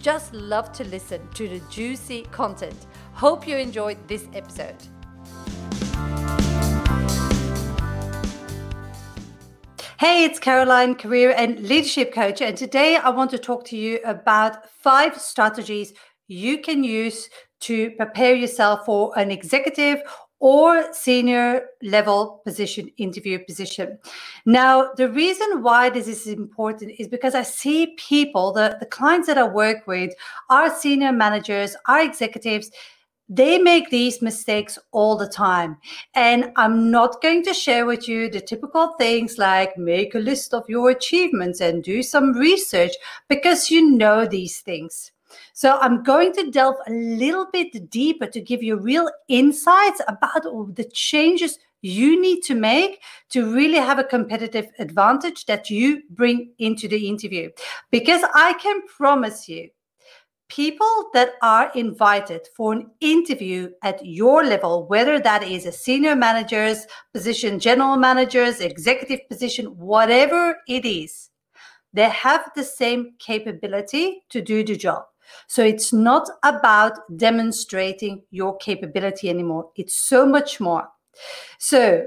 just love to listen to the juicy content. Hope you enjoyed this episode. Hey, it's Caroline, career and leadership coach, and today I want to talk to you about five strategies you can use to prepare yourself for an executive or senior level position, interview position. Now, the reason why this is important is because I see people, the, the clients that I work with, are senior managers, are executives. They make these mistakes all the time. And I'm not going to share with you the typical things like make a list of your achievements and do some research because you know these things. So I'm going to delve a little bit deeper to give you real insights about the changes you need to make to really have a competitive advantage that you bring into the interview. Because I can promise you, people that are invited for an interview at your level, whether that is a senior manager's position, general manager's, executive position, whatever it is, they have the same capability to do the job. So it's not about demonstrating your capability anymore. It's so much more. So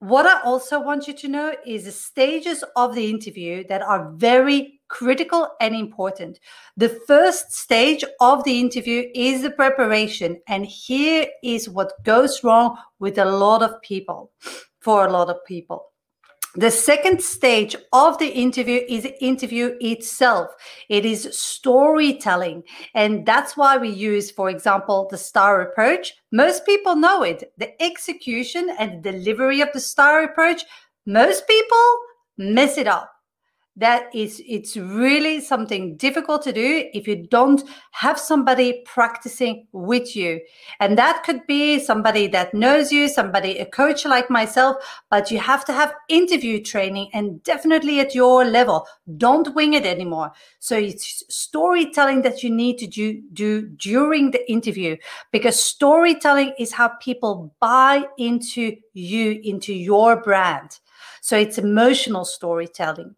what I also want you to know is the stages of the interview that are very critical and important. The first stage of the interview is the preparation. And here is what goes wrong with a lot of people, for a lot of people. The second stage of the interview is the interview itself. It is storytelling. And that's why we use, for example, the STAR approach. Most people know it. The execution and delivery of the STAR approach, most people mess it up that is it's really something difficult to do if you don't have somebody practicing with you. And that could be somebody that knows you somebody a coach like myself but you have to have interview training and definitely at your level. Don't wing it anymore. So it's storytelling that you need to do, do during the interview because storytelling is how people buy into you into your brand. So it's emotional storytelling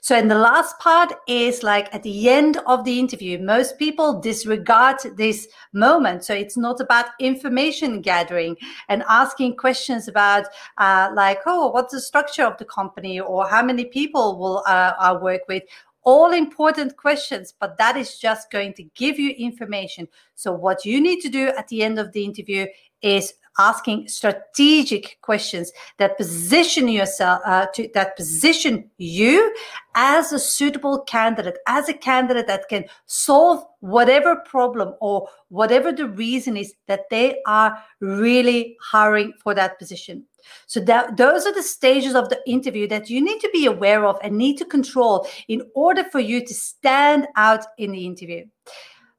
so, and the last part is like at the end of the interview, most people disregard this moment. So, it's not about information gathering and asking questions about, uh, like, oh, what's the structure of the company or how many people will uh, I work with? all important questions, but that is just going to give you information. So, what you need to do at the end of the interview is asking strategic questions that position yourself uh, to, that position you as a suitable candidate as a candidate that can solve whatever problem or whatever the reason is that they are really hiring for that position. So that those are the stages of the interview that you need to be aware of and need to control in order for you to stand out in the interview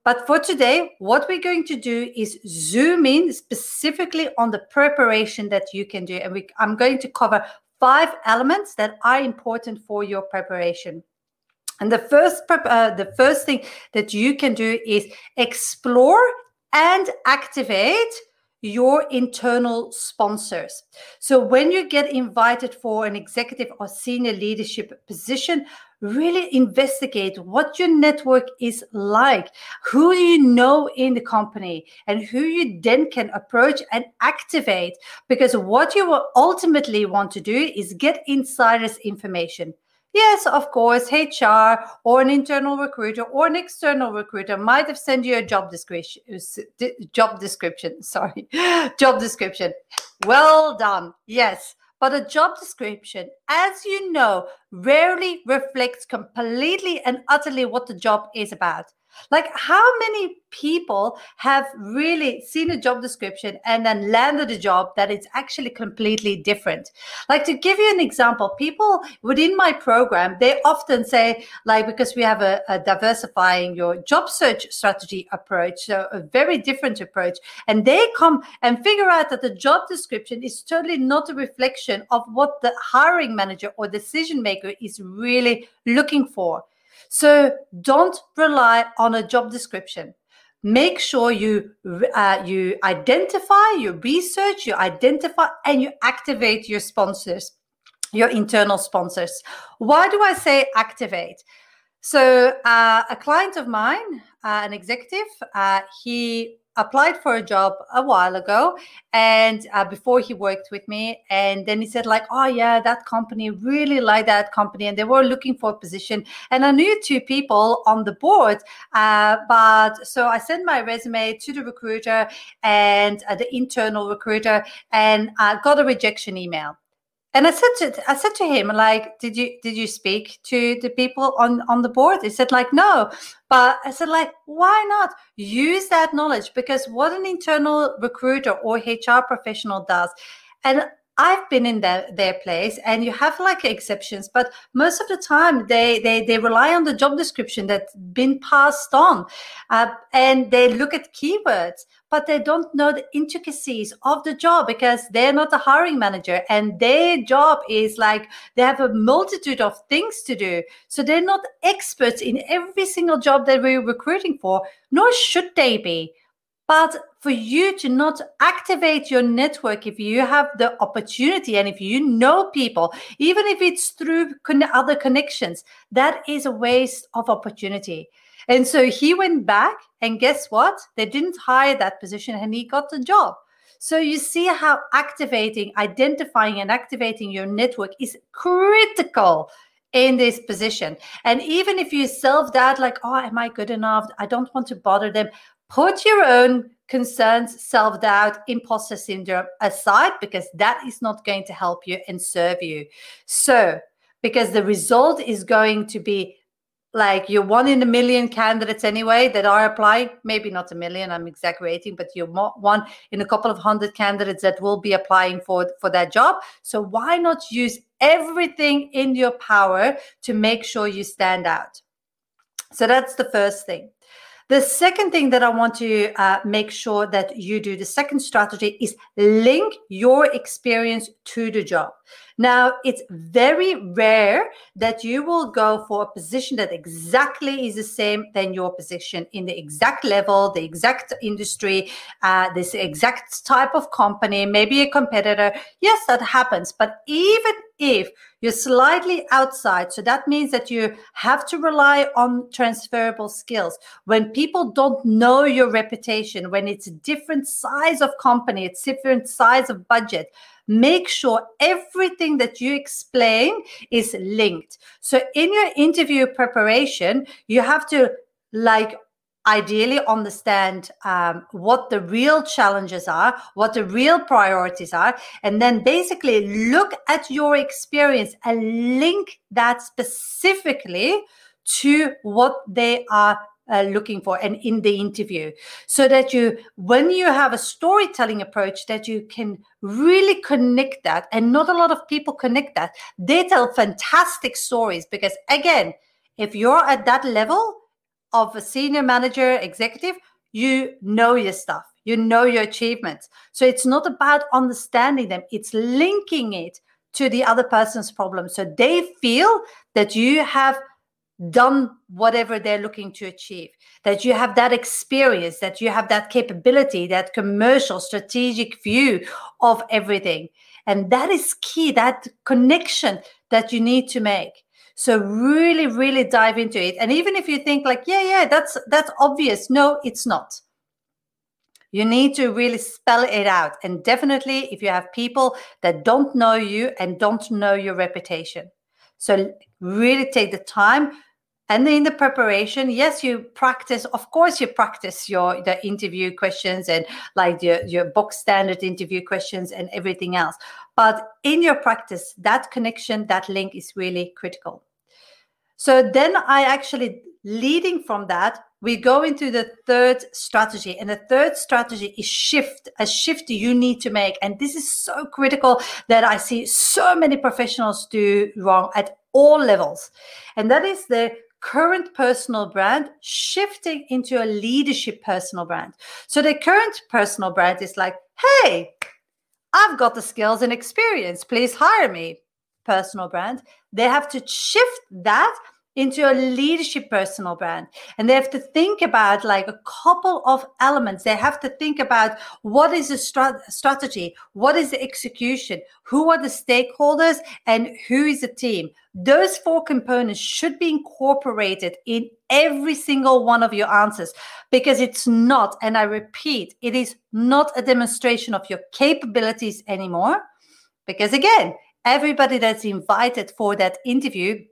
but for today, what we're going to do is zoom in specifically on the preparation that you can do. And we, I'm going to cover five elements that are important for your preparation. And the first, uh, the first thing that you can do is explore and activate your internal sponsors. So when you get invited for an executive or senior leadership position, really investigate what your network is like, who you know in the company, and who you then can approach and activate. Because what you will ultimately want to do is get insiders information. Yes, of course, HR or an internal recruiter or an external recruiter might have sent you a job description. Job description, sorry, job description. Well done. Yes, but a job description, as you know, rarely reflects completely and utterly what the job is about. Like, how many people have really seen a job description and then landed a job that is actually completely different? Like, to give you an example, people within my program, they often say, like, because we have a, a diversifying your job search strategy approach, so a very different approach, and they come and figure out that the job description is totally not a reflection of what the hiring manager or decision maker is really looking for. So don't rely on a job description. Make sure you uh, you identify, you research, you identify, and you activate your sponsors, your internal sponsors. Why do I say activate? So uh, a client of mine, uh, an executive, uh, he applied for a job a while ago and uh, before he worked with me and then he said like oh yeah that company really like that company and they were looking for a position. And i knew two people on the board uh, but so i sent my resume to the recruiter and uh, the internal recruiter and i got a rejection email and I said to I said to him, like, did you did you speak to the people on on the board? He said, like, no. But I said, like, why not use that knowledge? Because what an internal recruiter or HR professional does, and I've been in their, their place and you have like exceptions, but most of the time they, they, they rely on the job description that's been passed on uh, and they look at keywords, but they don't know the intricacies of the job because they're not a hiring manager and their job is like they have a multitude of things to do. So they're not experts in every single job that we're recruiting for, nor should they be. But for you to not activate your network, if you have the opportunity and if you know people, even if it's through other connections, that is a waste of opportunity. And so he went back, and guess what? They didn't hire that position and he got the job. So you see how activating, identifying, and activating your network is critical in this position. And even if you self doubt, like, oh, am I good enough? I don't want to bother them. Put your own concerns, self doubt, imposter syndrome aside because that is not going to help you and serve you. So, because the result is going to be like you're one in a million candidates anyway that are applying. Maybe not a million i'm exaggerating but you're one in a couple of hundred candidates that will be applying for for that job. So why not use everything in your power to make sure you stand out? So that's the first thing the second thing that I want to uh, make sure that you do, the second strategy is link your experience to the job. Now, it's very rare that you will go for a position that exactly is the same than your position in the exact level, the exact industry, uh, this exact type of company, maybe a competitor. Yes, that happens. But even if you're slightly outside, so that means that you have to rely on transferable skills. When people don't know your reputation, when it's a different size of company, it's different size of budget, make sure everything that you explain is linked. So in your interview preparation, you have to like ideally understand um, what the real challenges are, what the real priorities are, and then basically look at your experience and link that specifically to what they are uh, looking for and in the interview so that you when you have a storytelling approach that you can really connect that and not a lot of people connect that. They tell fantastic stories because again if you're at that level of a senior manager executive you know your stuff you know your achievements. So it's not about understanding them it's linking it to the other person's problem. So they feel that you have done whatever they're looking to achieve that you have that experience that you have that capability that commercial strategic view of everything. And that is key that connection that you need to make. So really really dive into it. And even if you think like yeah yeah that's that's obvious no it's not. You need to really spell it out. And definitely if you have people that don't know you and don't know your reputation so really take the time. And in the preparation yes you practice of course you practice your the interview questions and like your your box standard interview questions and everything else. But in your practice that connection that link is really critical so then i actually leading from that, we go into the third strategy. And the third strategy is shift, a shift you need to make. And this is so critical that I see so many professionals do wrong at all levels. And that is the current personal brand shifting into a leadership personal brand. So the current personal brand is like, hey, I've got the skills and experience. Please hire me. Personal brand. They have to shift that into a leadership personal brand and they have to think about like a couple of elements they have to think about what is the strat- strategy what is the execution who are the stakeholders and who is the team those four components should be incorporated in every single one of your answers because it's not and i repeat it is not a demonstration of your capabilities anymore because again everybody that's invited for that interview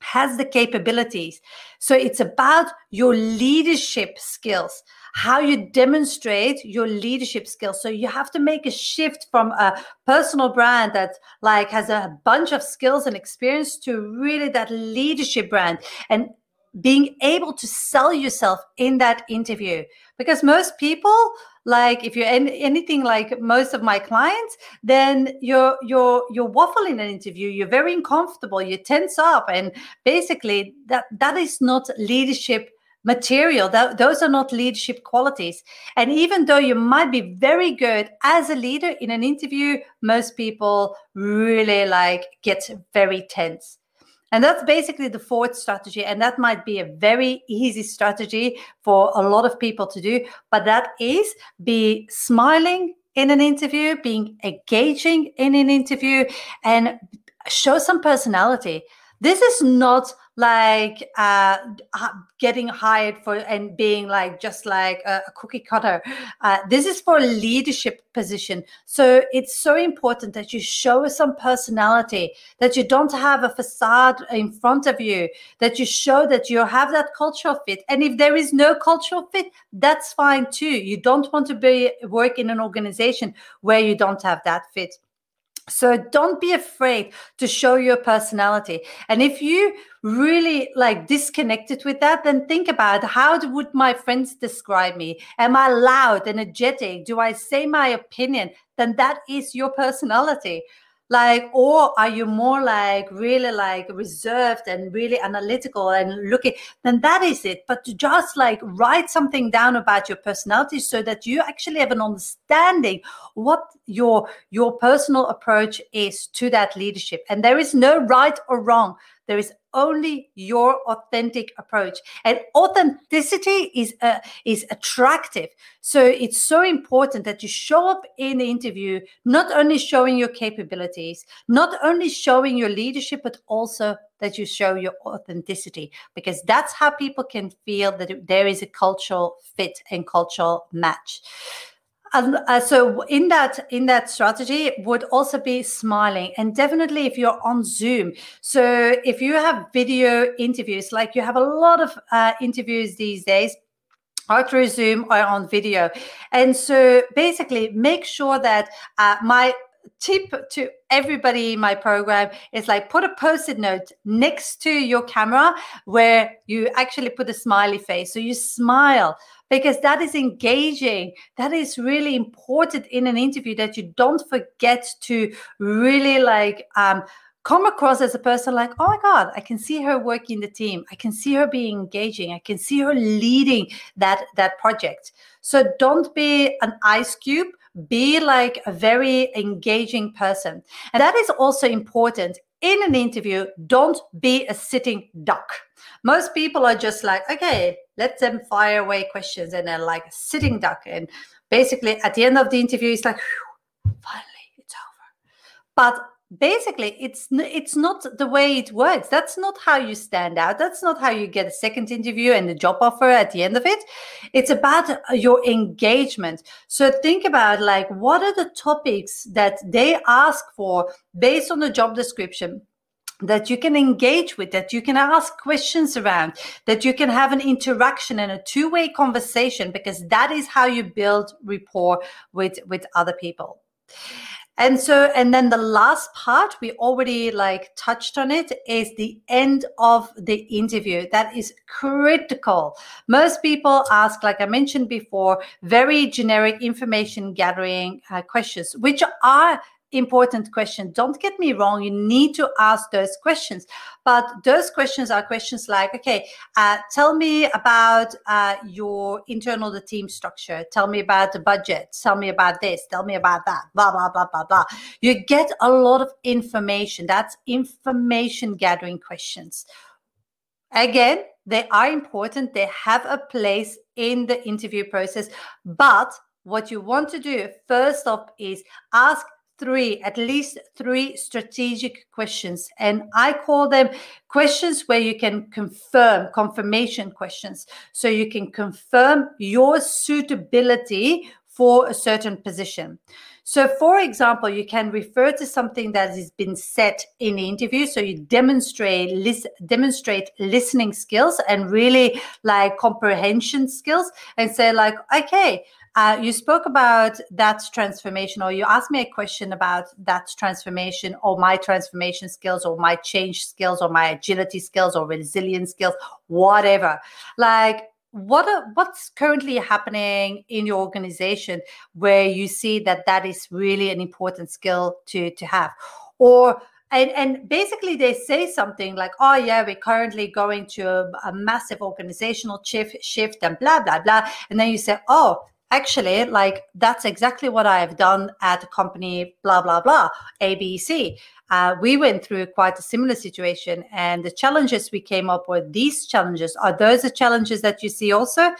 has the capabilities. So it's about your leadership skills, how you demonstrate your leadership skills. So you have to make a shift from a personal brand that like has a bunch of skills and experience to really that leadership brand and being able to sell yourself in that interview because most people like if you're anything like most of my clients then you're you're you're waffling in an interview you're very uncomfortable you tense up and basically that that is not leadership material. That those are not leadership qualities. And even though you might be very good as a leader in an interview most people really like get very tense and that's basically the fourth strategy. And that might be a very easy strategy for a lot of people to do. But that is be smiling in an interview, being engaging in an interview, and show some personality. This is not like uh, getting hired for and being like just like a, cookie cutter. Uh, this is for a leadership position. So it's so important that you show some personality, that you don't have a facade in front of you, that you show that you have that cultural fit. And if there is no cultural fit, that's fine too. You don't want to be work in an organization where you don't have that fit. So don't be afraid to show your personality. And if you really like disconnected with that, then think about how would my friends describe me? Am I loud, energetic? Do I say my opinion? Then that is your personality like or are you more like really like reserved and really analytical and looking? Then that is it. But to just like write something down about your personality so that you actually have an understanding what your your personal approach is to that leadership. And there is no right or wrong. There is only your authentic approach. And authenticity is uh, is attractive. So it's so important that you show up in the interview not only showing your capabilities not only showing your leadership but also that you show your authenticity because that's how people can feel that there is a cultural fit and cultural match uh, so in that in that strategy would also be smiling. And definitely if you're on zoom. So if you have video interviews like you have a lot of uh, interviews these days are through zoom or on video. And so basically make sure that uh, my tip to everybody in my program is like put a post-it note next to your camera where you actually put a smiley face so you smile because that is engaging. That is really important in an interview that you don't forget to really like um, come across as a person like, oh my God, I can see her working the team. I can see her being engaging. I can see her leading that that project. So don't be an ice cube. Be like a very engaging person. And that is also important in an interview. Don't be a sitting duck. Most people are just like, okay, let them fire away questions and they're like a sitting duck. And basically, at the end of the interview, it's like, finally, it's over. But basically it's it's not the way it works. That's not how you stand out. That's not how you get a second interview and a job offer at the end of it. It's about uh, your engagement. So think about like what are the topics that they ask for based on the job description that you can engage with, that you can ask questions around, that you can have an interaction and a two-way conversation, because that is how you build rapport with, with other people. And so and then the last part we already like touched on it is the end of the interview. That is critical. Most people ask like i mentioned before very generic information gathering uh, questions which are important question. Don't get me wrong, you need to ask those questions. But those questions are questions like, okay, uh, tell me about uh, your internal the team structure. Tell me about the budget. Tell me about this. Tell me about that. Blah, blah, blah, blah, blah. You get a lot of information. That's information gathering questions. Again, they are important. They have a place in the interview process. But what you want to do first off is ask three, at least three strategic questions. And I call them questions where you can confirm, confirmation questions. So you can confirm your suitability for a certain position. So, for example, you can refer to something that has been said in the interview. So you demonstrate lis- demonstrate listening skills and really like comprehension skills, and say like, okay, uh, you spoke about that transformation, or you asked me a question about that transformation, or my transformation skills, or my change skills, or my agility skills, or resilience skills, whatever. Like, what are, what's currently happening in your organization where you see that that is really an important skill to to have, or and and basically they say something like oh yeah we're currently going to a, a, massive organizational shift shift and blah blah blah and then you say oh actually like that's exactly what i've done at company blah blah blah abc uh, we went through quite a similar situation and the challenges we came up with these challenges are those the challenges that you see also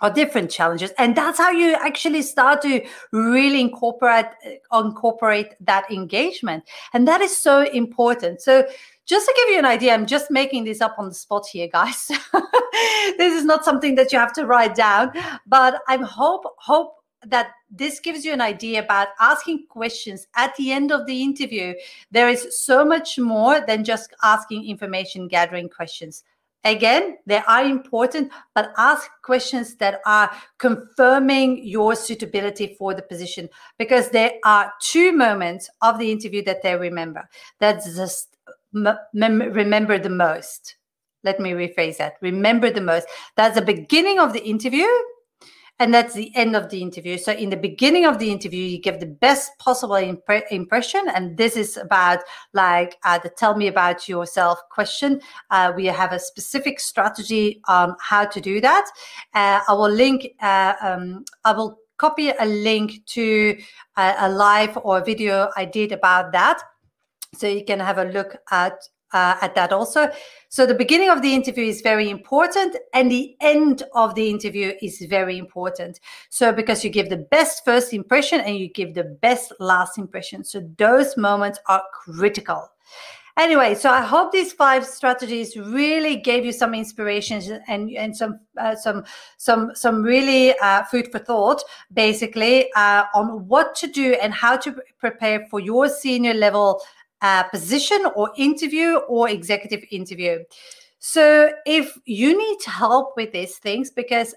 are different challenges and that's how you actually start to really incorporate incorporate that engagement and that is so important so just to give you an idea, I'm just making this up on the spot here, guys. this is not something that you have to write down, but I hope hope that this gives you an idea about asking questions at the end of the interview. There is so much more than just asking information gathering questions. Again, they are important, but ask questions that are confirming your suitability for the position because there are two moments of the interview that they remember. That's just mem- remember the most. Let me rephrase that. Remember the most. That's the beginning of the interview and that's the end of the interview. So, in the beginning of the interview, you give the best possible impre- impression, and this is about like uh, the "tell me about yourself" question. Uh, we have a specific strategy on how to do that. Uh, I will link. Uh, um, I will copy a link to a, a live or video I did about that so you can have a look at uh, at that also. So the beginning of the interview is very important, and the end of the interview is very important. So because you give the best first impression and you give the best last impression, so those moments are critical. Anyway, so I hope these five strategies really gave you some inspiration and and some uh, some some some really uh, food for thought, basically uh, on what to do and how to prepare for your senior level uh, position or interview or executive interview. So if you need help with these things, because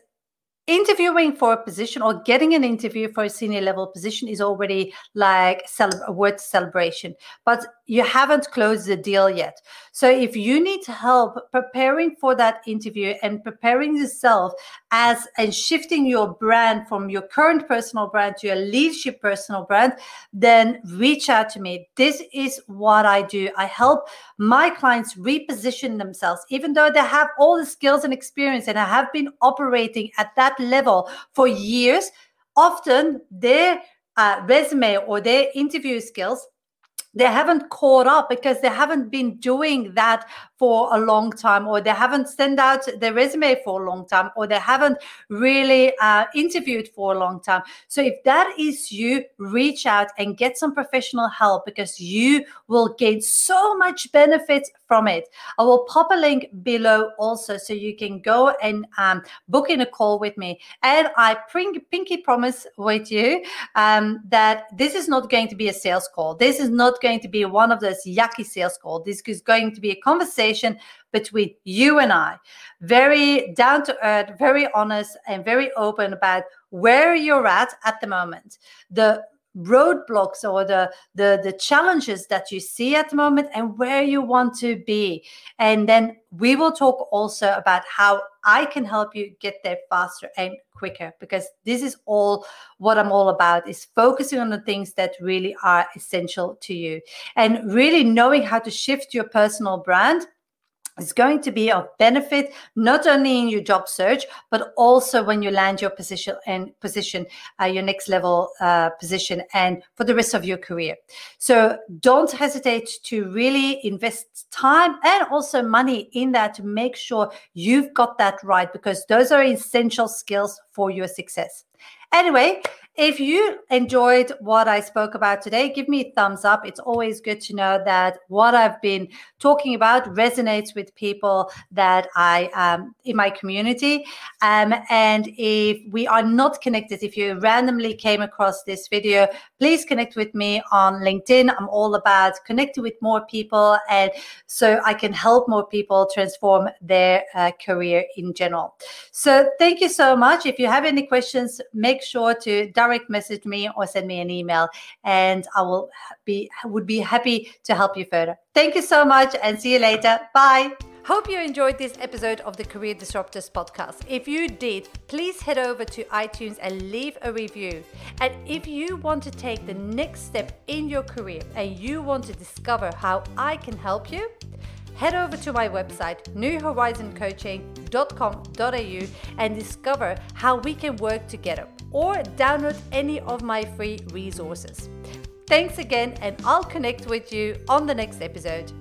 interviewing for a position or getting an interview for a senior level position is already like a word celebration but you haven't closed the deal yet. So if you need help preparing for that interview and preparing yourself as and shifting your brand from your current personal brand to your leadership personal brand then reach out to me. This is what i do. I help my clients reposition themselves. Even though they have all the skills and experience and i have been operating at that level for years, often their uh, resume or their interview skills they haven't caught up because they haven't been doing that for a long time or they haven't sent out their resume for a long time or they haven't really uh, interviewed for a long time. So if that is you reach out and get some professional help because you will gain so much benefit from it. I will pop a link below also so you can go and um, book in a call with me. And i pinky promise with you um, that this is not going to be a sales call. This is not going to be one of those yucky sales calls. This is going to be a conversation between you and I, very down to earth, very honest, and very open about where you're at at the moment. The roadblocks or the, the the challenges that you see at the moment and where you want to be. And then we will talk also about how i can help you get there faster and quicker because this is all what i'm all about is focusing on the things that really are essential to you. And really knowing how to shift your personal brand is going to be of benefit not only in your job search but also when you land your position and position uh, your next level uh, position and for the rest of your career. So don't hesitate to really invest time and also money in that to make sure you've got that right because those are essential skills for your success anyway if you enjoyed what I spoke about today, give me a thumbs up. It's always good to know that what I've been talking about resonates with people that I um, in my community. Um, and if we are not connected, if you randomly came across this video, please connect with me on LinkedIn. I'm all about connecting with more people, and so I can help more people transform their uh, career in general. So thank you so much. If you have any questions, make sure to direct message me or send me an email and I will be would be happy to help you further. Thank you so much and see you later. Bye. Hope you enjoyed this episode of the Career Disruptors podcast. If you did, please head over to iTunes and leave a review. And if you want to take the next step in your career and you want to discover how I can help you, head over to my website, newhorizoncoaching.com.au, and discover how we can work together or download any of my free resources. Thanks again, and I'll connect with you on the next episode.